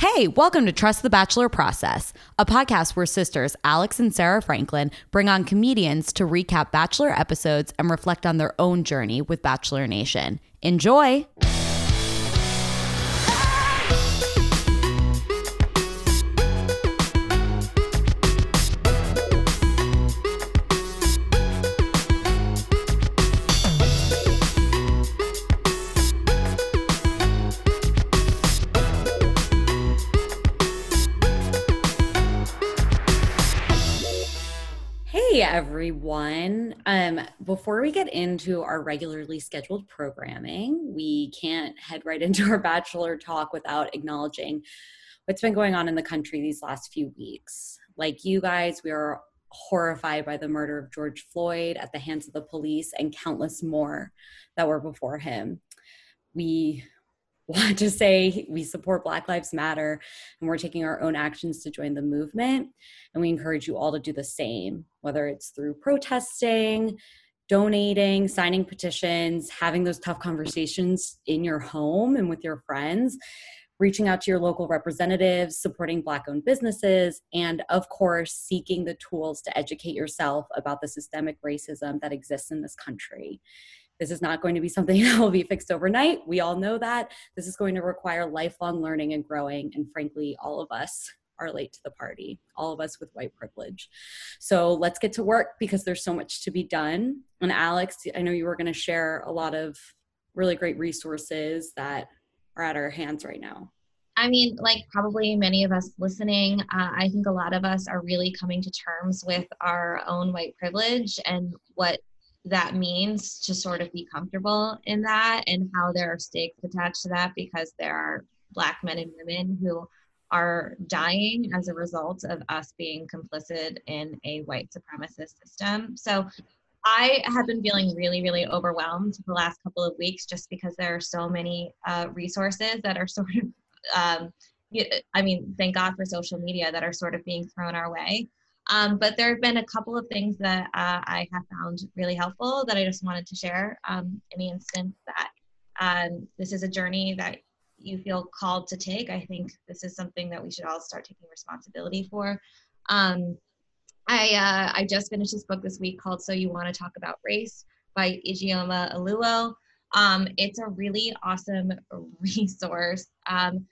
Hey, welcome to Trust the Bachelor Process, a podcast where sisters Alex and Sarah Franklin bring on comedians to recap Bachelor episodes and reflect on their own journey with Bachelor Nation. Enjoy! Everyone. Um, before we get into our regularly scheduled programming, we can't head right into our bachelor talk without acknowledging what's been going on in the country these last few weeks. Like you guys, we are horrified by the murder of George Floyd at the hands of the police and countless more that were before him. We want to say we support Black Lives Matter and we're taking our own actions to join the movement. And we encourage you all to do the same, whether it's through protesting, donating, signing petitions, having those tough conversations in your home and with your friends, reaching out to your local representatives, supporting Black owned businesses, and of course, seeking the tools to educate yourself about the systemic racism that exists in this country. This is not going to be something that will be fixed overnight. We all know that. This is going to require lifelong learning and growing. And frankly, all of us are late to the party, all of us with white privilege. So let's get to work because there's so much to be done. And Alex, I know you were going to share a lot of really great resources that are at our hands right now. I mean, like probably many of us listening, uh, I think a lot of us are really coming to terms with our own white privilege and what that means to sort of be comfortable in that and how there are stakes attached to that because there are black men and women who are dying as a result of us being complicit in a white supremacist system. So I have been feeling really, really overwhelmed the last couple of weeks just because there are so many uh, resources that are sort of, um, I mean, thank God for social media that are sort of being thrown our way. Um, but there have been a couple of things that uh, I have found really helpful that I just wanted to share um, in the instance that um, this is a journey that you feel called to take. I think this is something that we should all start taking responsibility for. Um, I, uh, I just finished this book this week called So You Want to Talk About Race by Ijeoma Oluo. Um, it's a really awesome resource. Um,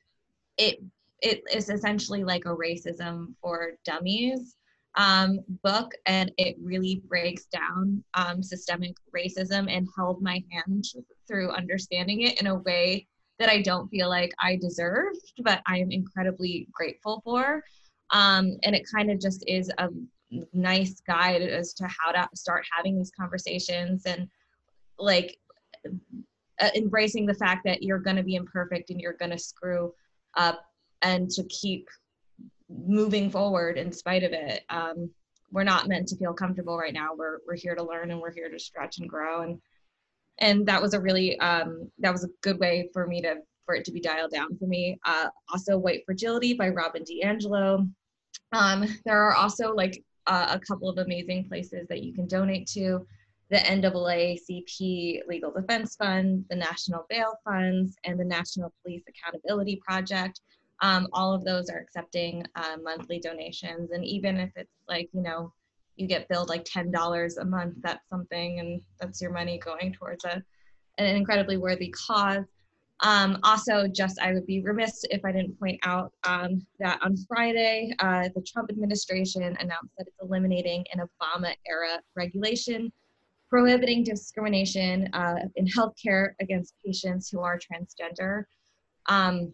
it it is essentially like a racism for dummies um, book, and it really breaks down um, systemic racism and held my hand through understanding it in a way that I don't feel like I deserved, but I am incredibly grateful for. Um, and it kind of just is a nice guide as to how to start having these conversations and like uh, embracing the fact that you're going to be imperfect and you're going to screw up and to keep moving forward in spite of it. Um, we're not meant to feel comfortable right now. We're we're here to learn and we're here to stretch and grow. And and that was a really um, that was a good way for me to for it to be dialed down for me. Uh, also, White Fragility by Robin DiAngelo. Um, there are also like uh, a couple of amazing places that you can donate to the NAACP Legal Defense Fund, the National Bail Funds, and the National Police Accountability Project um, all of those are accepting uh, monthly donations. And even if it's like you know you get billed like $10 a month that's something and that's your money going towards a, an incredibly worthy cause. Um, also just i would be remiss if i didn't point out um, that on friday uh, the trump administration announced that it's eliminating an obama era regulation prohibiting discrimination uh, in healthcare against patients who are transgender. Um,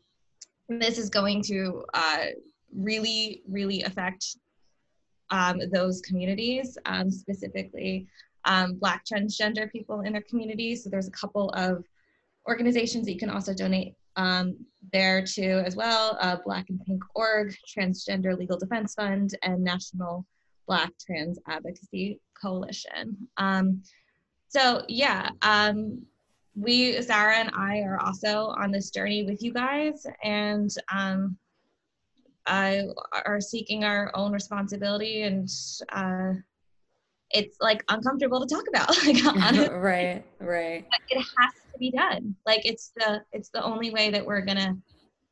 this is going to uh, really, really affect um, those communities, um, specifically um, Black transgender people in their communities. So there's a couple of organizations that you can also donate um, there to as well, uh, Black and Pink Org, Transgender Legal Defense Fund, and National Black Trans Advocacy Coalition. Um, so yeah, um, we, Sarah and I, are also on this journey with you guys and um, uh, are seeking our own responsibility. And uh, it's like uncomfortable to talk about. like, right, right. It has to be done. Like it's the it's the only way that we're gonna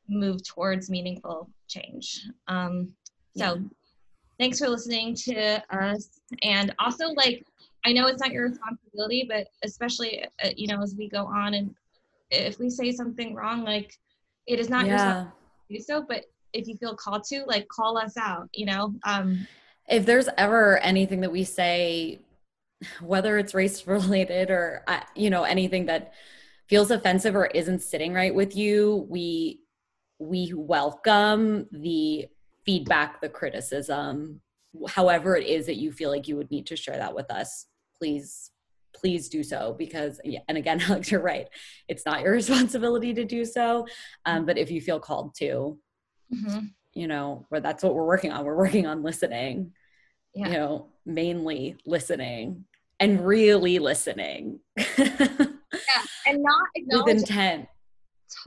move towards meaningful change. Um, so, yeah. thanks for listening to us. And also, like, I know it's not your responsibility, but especially, uh, you know, as we go on and if we say something wrong, like, it is not yeah. your do so, but if you feel called to, like, call us out, you know? Um, if there's ever anything that we say, whether it's race related or, uh, you know, anything that feels offensive or isn't sitting right with you, we we welcome the feedback, the criticism, however it is that you feel like you would need to share that with us. Please please do so because and again alex you're right it's not your responsibility to do so um, but if you feel called to mm-hmm. you know where that's what we're working on we're working on listening yeah. you know mainly listening and really listening yeah and not with intent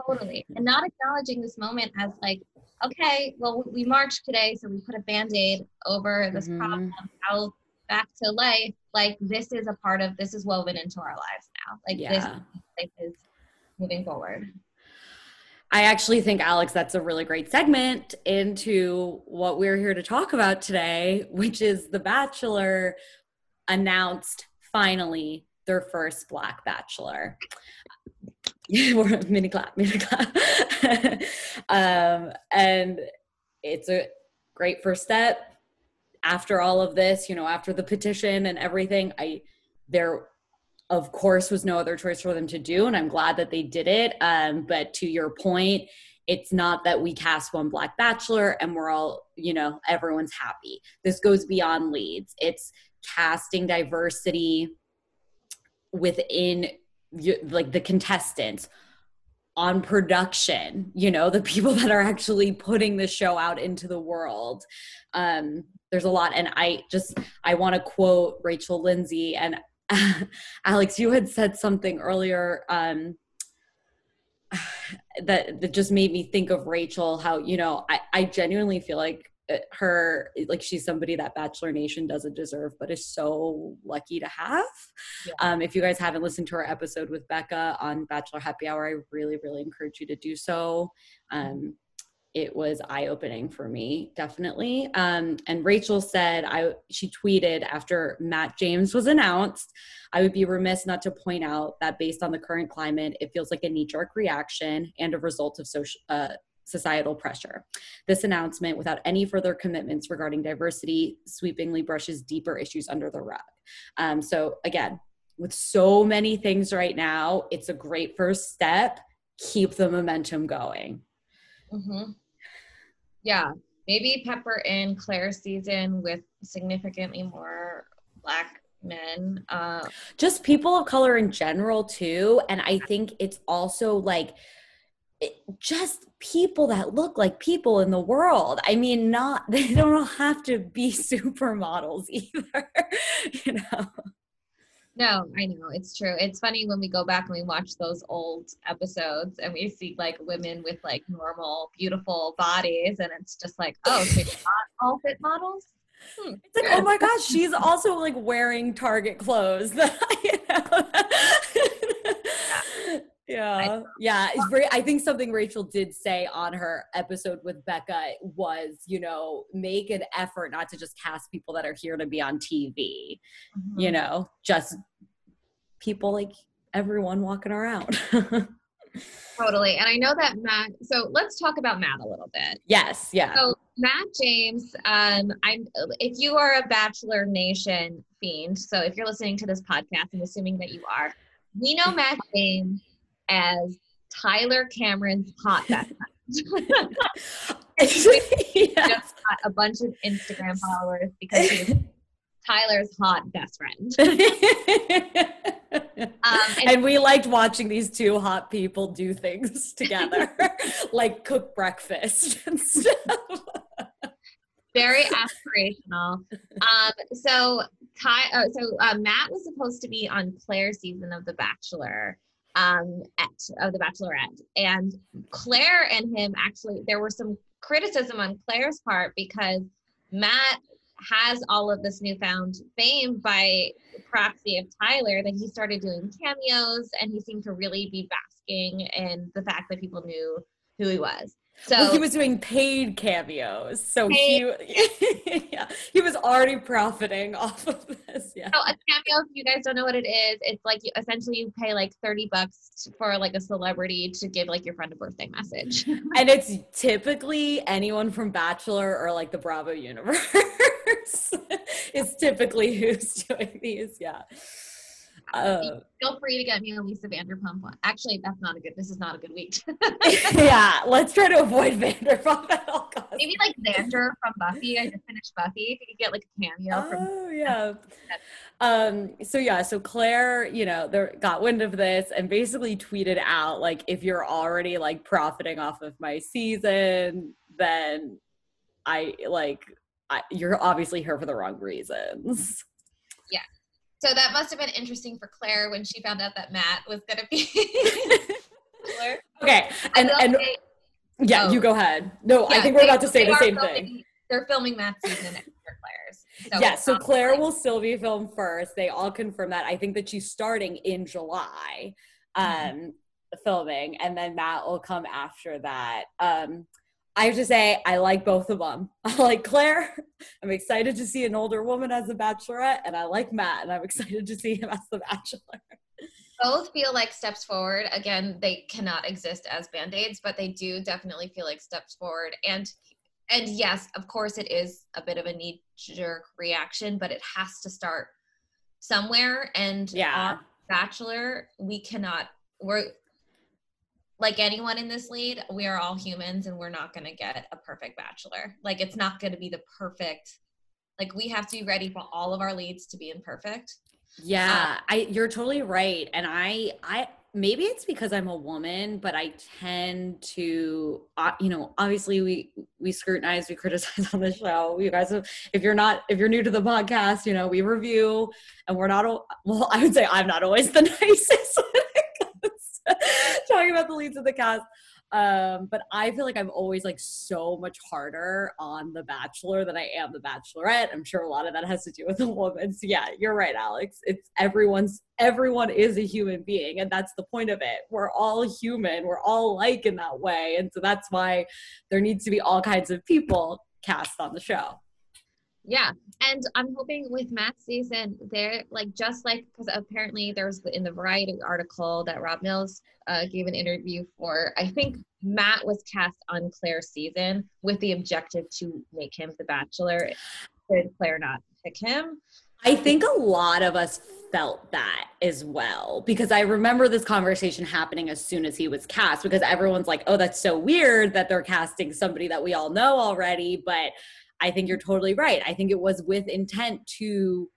totally and not acknowledging this moment as like okay well we marched today so we put a band-aid over this mm-hmm. problem out back to life like this is a part of this is woven into our lives now like yeah. this life is moving forward I actually think, Alex, that's a really great segment into what we're here to talk about today, which is The Bachelor announced finally their first Black Bachelor. we're mini clap, mini clap. um, and it's a great first step. After all of this, you know, after the petition and everything, I there of course was no other choice for them to do, and I'm glad that they did it. Um, but to your point, it's not that we cast one black bachelor and we're all you know everyone's happy this goes beyond leads it's casting diversity within like the contestants on production you know the people that are actually putting the show out into the world. Um there's a lot and i just i want to quote rachel lindsay and alex you had said something earlier um that that just made me think of rachel how you know i i genuinely feel like her like she's somebody that bachelor nation doesn't deserve but is so lucky to have. Yeah. um, if you guys haven't listened to our episode with becca on bachelor happy hour i really really encourage you to do so. Um, it was eye-opening for me definitely. Um, and rachel said i she tweeted after matt james was announced i would be remiss not to point out that based on the current climate it feels like a knee-jerk reaction and a result of social uh, societal pressure. This announcement, without any further commitments regarding diversity, sweepingly brushes deeper issues under the rug. Um, so, again, with so many things right now, it's a great first step. Keep the momentum going. Mm-hmm. Yeah, maybe pepper in Clare's season with significantly more Black men. Uh, Just people of color in general, too. And I think it's also like, just people that look like people in the world. I mean, not they don't have to be supermodels either, you know. No, I know it's true. It's funny when we go back and we watch those old episodes and we see like women with like normal, beautiful bodies, and it's just like, oh, so not all fit models. Hmm. It's like, oh my gosh, she's also like wearing Target clothes. you know? Yeah. Yeah it's very i think something rachel did say on her episode with becca was you know make an effort not to just cast people that are here to be on tv mm-hmm. you know just people like everyone walking around. Totally and i know that matt so let's talk about matt a little bit. Yes yeah. So matt james um i'm if you are a bachelor nation fiend so if you're listening to this podcast i'm assuming that you are we know matt james as Tyler Cameron's hot best friend. yes. Just got a bunch of Instagram followers because Tyler's hot best friend. um, and, and, we liked watching these two hot people do things together, like cook breakfast and stuff. Very aspirational. Um, so Ty, uh, so uh, Matt was supposed to be on Clare's season of The Bachelor, um, at, of The Bachelorette. And Clare and him actually, there was some criticism on Clare's part because Matt has all of this newfound fame by proxy of Tyler that he started doing cameos and he seemed to really be basking in the fact that people knew who he was. So well, he was doing paid cameos, so Paid. he yeah he was already profiting off of. Yeah. So a cameo, if you guys don't know what it is, it's like you, essentially you pay like 30 bucks for like a celebrity to give like your friend a birthday message. and it's typically anyone from Bachelor or like the Bravo universe is typically who's doing these. Yeah. Uh, Feel free to get me a Lisa Vanderpump one. Actually, that's not a good. This is not a good week. yeah, let's try to avoid Vanderpump at all costs. Maybe like Xander from Buffy. I just finished Buffy. If you could get like a cameo from. Oh yeah. Um, so yeah, so Clare, you know, there got wind of this and basically tweeted out like, if you're already like profiting off of my season, then I like I, you're obviously here for the wrong reasons. So that must have been interesting for Clare when she found out that Matt was going to be. Okay, and and say- yeah, oh. you go ahead. No, I think we're they- about to say the same filming- thing. They're filming Matt's season after Clare's. So yeah, so Claire like- will still be filmed first. They all confirm that. I think that she's starting in July, um, Mm-hmm. filming, and then Matt will come after that. Um, I have to say, I like both of them. I like Clare. I'm excited to see an older woman as a bachelorette, and I like Matt, and I'm excited to see him as the bachelor. both feel like steps forward. Again, they cannot exist as band-aids, but they do definitely feel like steps forward. And and yes, of course it is a bit of a knee-jerk reaction, but it has to start somewhere. And Yeah. on Bachelor, we cannot we're like anyone in this lead, we are all humans and we're not gonna get a perfect bachelor. Like it's not gonna be the perfect like we have to be ready for all of our leads to be imperfect. Yeah, I you're totally right. And I I maybe it's because I'm a woman, but I tend to uh, you know, obviously we we scrutinize, we criticize on the show. You guys have, if you're not if you're new to the podcast, you know, we review and we're not well, I would say I'm not always the nicest talking about the leads of the cast. Um, but I feel like I'm always like so much harder on the Bachelor than I am the Bachelorette. I'm sure a lot of that has to do with the woman. So yeah, you're right, Alex. It's everyone's everyone is a human being, and that's the point of it. We're all human. We're all like in that way, and so that's why there needs to be all kinds of people cast on the show. Yeah, and I'm hoping with Matt's season, they're like just like because apparently there's in the Variety article that Rob Mills uh, gave an interview for. I think Matt was cast on Clare's season with the objective to make him the Bachelor. Did Claire not pick him? I think a lot of us felt that as well because I remember this conversation happening as soon as he was cast because everyone's like, oh, that's so weird that they're casting somebody that we all know already. But I think you're totally right. I think it was with intent to,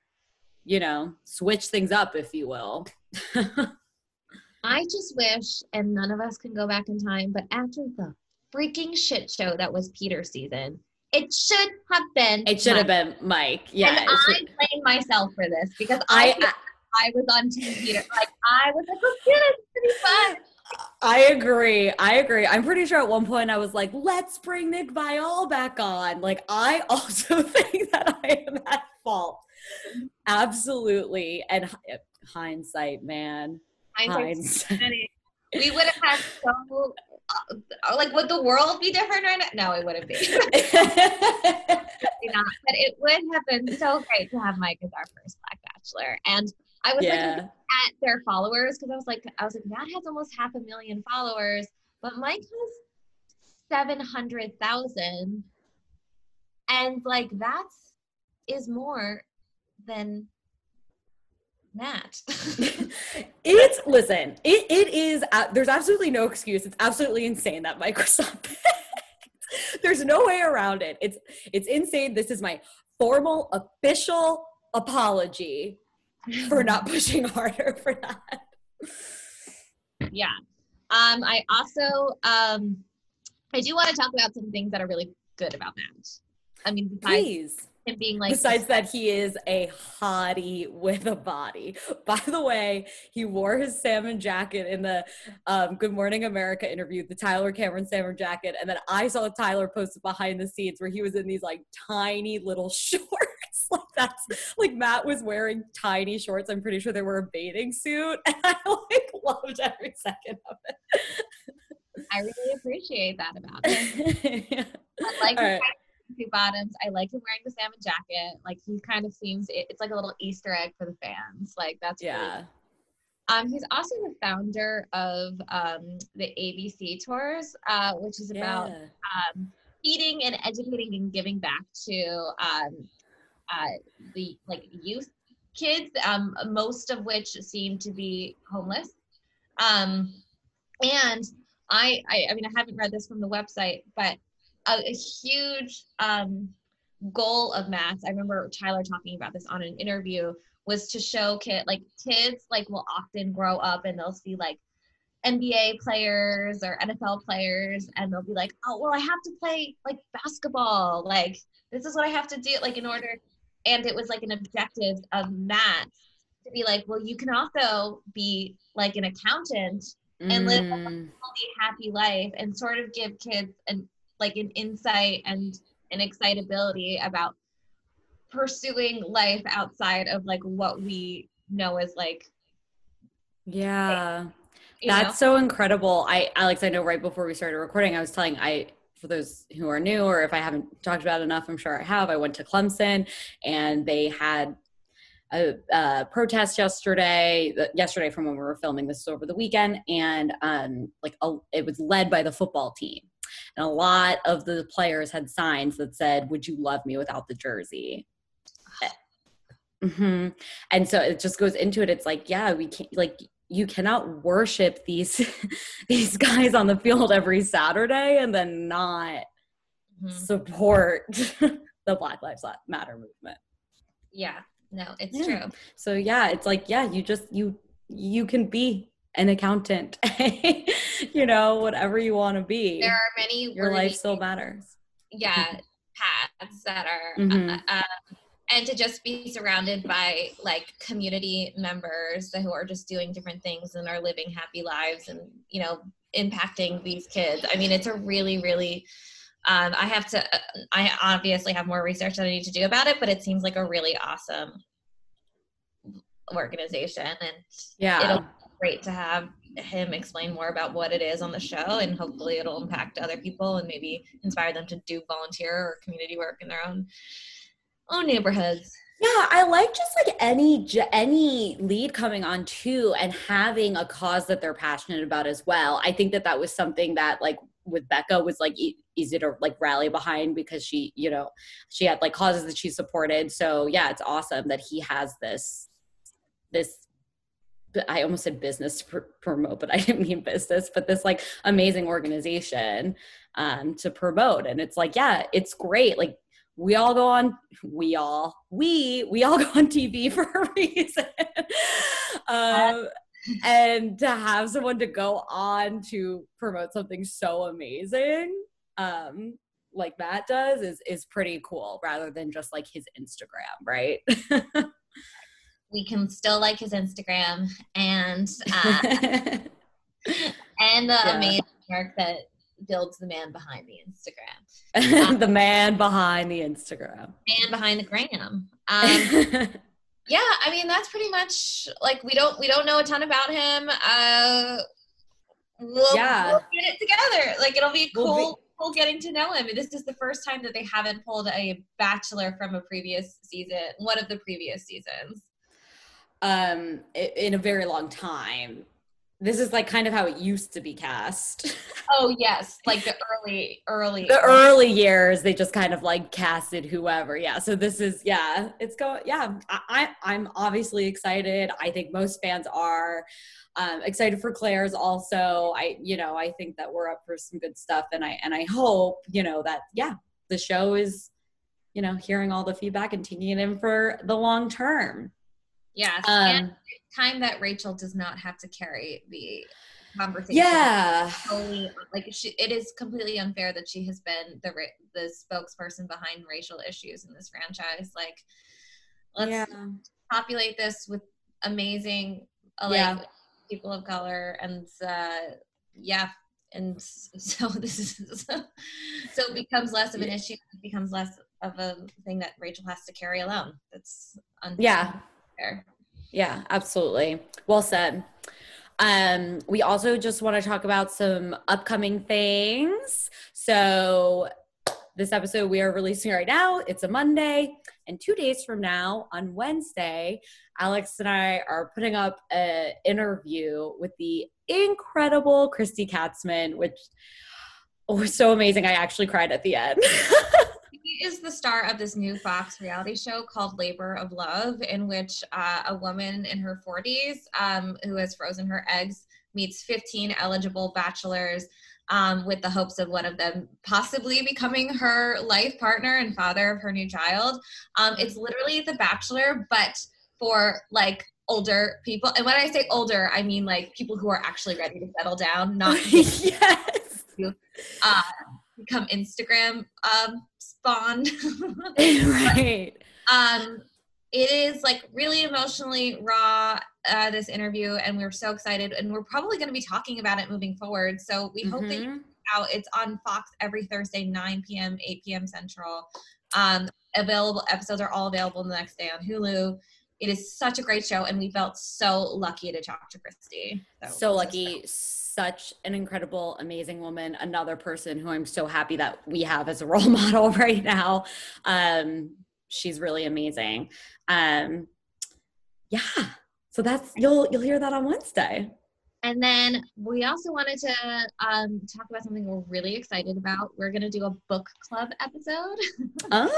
you know, switch things up, if you will. I just wish, and none of us can go back in time, but after the freaking shit show that was Peter's season, it should have been. It should have been Mike. Yeah. and I blame myself for this because I, I, I was on Team Peter. Like I was like, let's do this. It's gonna be fun. I agree. I agree. I'm pretty sure at one point I was like, let's bring Nick Viall back on. Like, I also think that I am at fault. Absolutely. And hi- hindsight, man. Hindsight. We would have had so uh, like would the world be different right now? No, it wouldn't be. Not. But it would have been so great to have Mike as our first Black Bachelor. And I was like at their followers because I was like, I was like, Matt has almost half a million followers, but Mike has seven hundred thousand, and like that's is more than Matt. it's listen it, it is uh, there's absolutely no excuse. It's absolutely insane that microsoft there's no way around it. It's it's insane. This is my formal official apology for not pushing harder for that yeah. Um, I also um, I do want to talk about some things that are really good about Matt. I mean, besides please him being like besides that he is a hottie with a body by the way he wore his salmon jacket in the um, good morning america interview the tyler cameron salmon jacket and then i saw tyler posted behind the scenes where he was in these like tiny little shorts like that's like matt was wearing tiny shorts i'm pretty sure they were a bathing suit and i like loved every second of it I really appreciate that about him. I like right. two bottoms. I like him wearing the salmon jacket. Like he kind of seems it's like a little Easter egg for the fans. Like that's yeah. Really, um, he's also the founder of um, the ABC tours, uh, which is about yeah. um, feeding and educating and giving back to um, uh, the like youth kids, um, most of which seem to be homeless. Um, and I, I, I mean, I haven't read this from the website, but a, a huge um, goal of Matt's. I remember Tyler talking about this on an interview was to show kid like kids like will often grow up and they'll see like NBA players or NFL players and they'll be like, "Oh, well I have to play like basketball. Like this is what I have to do like in order." And it was like an objective of Matt to be like, "Well, you can also be like an accountant and live a mm. happy life and sort of give kids an like an insight and an excitability about pursuing life outside of like what we know as like yeah that's know? so incredible i alex i know right before we started recording i was telling i for those who are new or if i haven't talked about enough i'm sure i have i went to clemson and they had a, a protest yesterday yesterday from when we were filming this over the weekend and um like a, it was led by the football team and a lot of the players had signs that said would you love me without the jersey Mm-hmm. And so it just goes into it. It's like, yeah, we can't like you cannot worship these these guys on the field every Saturday and then not mm-hmm. support the Black Lives Matter movement. Yeah, no, it's yeah. true. So yeah, it's like yeah, you just you you can be an accountant, you know, whatever you want to be. There are many. Your life still matters. Yeah, paths that are. Mm-hmm. Uh, uh, and to just be surrounded by like community members who are just doing different things and are living happy lives and you know impacting these kids. I mean it's a really really um, i have to i obviously have more research that i need to do about it but it seems like a really awesome organization and yeah. it'll be great to have him explain more about what it is on the show and hopefully it'll impact other people and maybe inspire them to do volunteer or community work in their own own neighborhoods. Yeah, I like just like any any lead coming on too and having a cause that they're passionate about as well. I think that that was something that like with Becca was like e- easy to like rally behind because she, you know, she had like causes that she supported. So yeah, it's awesome that he has this this I almost said business to pr- promote, but I didn't mean business, but this like amazing organization um, to promote. And it's like, yeah, it's great. Like we all go on we all we we all go on tv for a reason um, and to have someone to go on to promote something so amazing um, like matt does is is pretty cool rather than just like his instagram right we can still like his instagram and uh, and the yeah. amazing work that builds the man behind the Instagram. Um, the man behind the Instagram. Man behind the gram. Um, yeah, I mean that's pretty much like we don't we don't know a ton about him. Uh, we'll, yeah. we'll get it together. Like it'll be cool. We'll be- cool getting to know him. This is the first time that they haven't pulled a bachelor from a previous season, one of the previous seasons. Um, in a very long time this is like kind of how it used to be cast. Oh yes, like the early, early, the early years. They just kind of like casted whoever. Yeah. So this is yeah, it's going. Yeah, I, I am obviously excited. I think most fans are um, excited for Clare's. Also, I you know I think that we're up for some good stuff, and I and I hope you know that yeah, the show is you know hearing all the feedback and taking it in for the long term. Yes. Um, and time that Rachel does not have to carry the conversation. Yeah. Like she, it is completely unfair that she has been the the spokesperson behind racial issues in this franchise. Like, let's yeah. populate this with amazing, uh, like yeah. people of color, and uh, yeah. And so this is so, so it becomes less of an issue. It becomes less of a thing that Rachel has to carry alone. That's unfair. yeah. Fair. Yeah, absolutely. Well said. Um, we also just want to talk about some upcoming things. So, this episode we are releasing right now, it's a Monday. And two days from now, on Wednesday, Alex and I are putting up an interview with the incredible Kristy Katzmann, which was so amazing. I actually cried at the end. Is the star of this new Fox reality show called Labor of Love, in which uh, a woman in her 40s um, who has frozen her eggs meets 15 eligible bachelors um, with the hopes of one of them possibly becoming her life partner and father of her new child. Um, it's literally The Bachelor, but for like older people. And when I say older, I mean like people who are actually ready to settle down, not yes. uh, become Instagram um, spawned. right. um, it is like really emotionally raw. Uh, this interview, and we're so excited, and we're probably going to be talking about it moving forward. So we hope that you Mhm. out. It's on Fox every Thursday, 9 p.m., 8 p.m. Central. Um, available episodes are all available the next day on Hulu. It is such a great show, and we felt so lucky to talk to Kristy. so lucky such an incredible amazing woman another person who i'm so happy that we have as a role model right now um she's really amazing um yeah so that's you'll you'll hear that on wednesday And then we also wanted to um, talk about something we're really excited about. We're going to do a book club episode oh.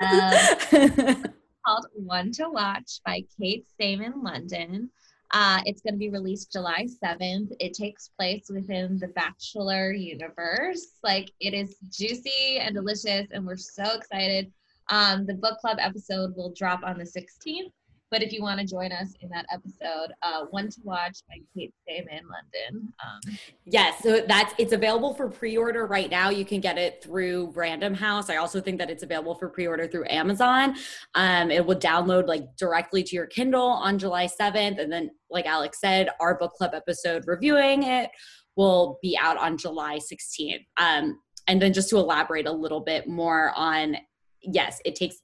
called One to Watch by Kate Stamen London. Uh, it's going to be released July 7th. It takes place within the Bachelor universe. Like, it is juicy and delicious, and we're so excited. Um, the book club episode will drop on the 16th. But if you want to join us in that episode, uh, One to Watch by Kate Stayman-London. Um, Yes, so that's it's available for pre-order right now. You can get it through Random House. I also think that it's available for pre-order through Amazon. Um, it will download like directly to your Kindle on July 7th, and then, like Alex said, our book club episode reviewing it will be out on July 16th. Um, and then just to elaborate a little bit more on, yes, it takes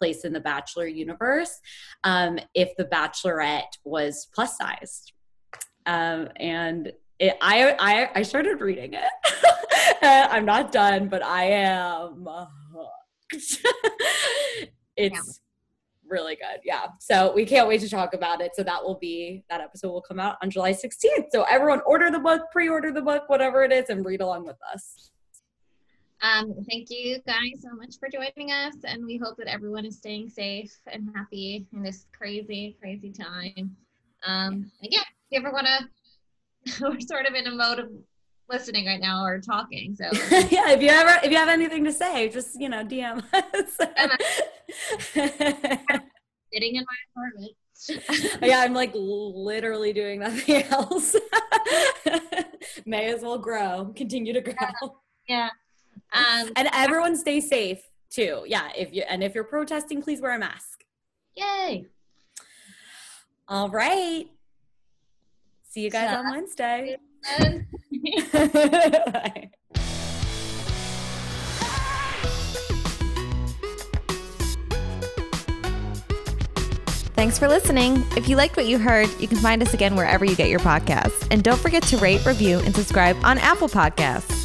place in the Bachelor universe. Um, if the Bachelorette was plus sized, um, and it, I, I I started reading it. I'm not done, but I am. hooked. it's really good. Yeah. So we can't wait to talk about it. So that will be that episode will come out on July 16th. So everyone order the book, pre-order the book, whatever it is, and read along with us. Um, thank you guys so much for joining us, and we hope that everyone is staying safe and happy in this crazy, crazy time. Um, and yeah, if you ever want to, we're sort of in a mode of listening right now or talking. So yeah, if you ever if you have anything to say, just you know DM us. sitting in my apartment. yeah, I'm like literally doing nothing else. May as well grow, continue to grow. yeah. Um, And everyone stay safe too. Yeah, if you and if you're protesting, please wear a mask. yay. All right. See you guys So- on Wednesday. Bye. Thanks for listening. If you liked what you heard, you can find us again wherever you get your podcasts. And don't forget to rate, review, and subscribe on Apple Podcasts.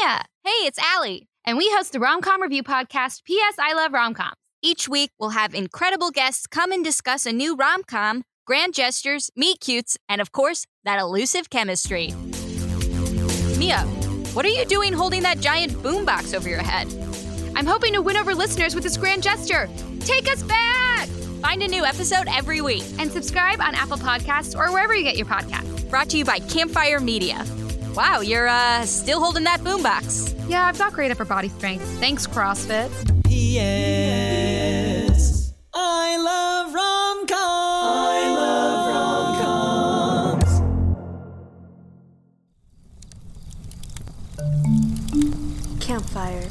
Mia. Hey, it's Allie. And we host the Romcom Review podcast, P.S. I Love Romcoms. Each week, we'll have incredible guests come and discuss a new romcom, grand gestures, meet cutes, and of course, that elusive chemistry. Mia, what are you doing holding that giant boombox over your head? I'm hoping to win over listeners with this grand gesture. Take us back! Find a new episode every week and subscribe on Apple Podcasts or wherever you get your podcasts. Brought to you by Campfire Media. Wow, you're uh still holding that boombox. Yeah, I've got great upper body strength. Thanks, CrossFit. Yes, I love rom-coms. I love rom-coms. Campfire.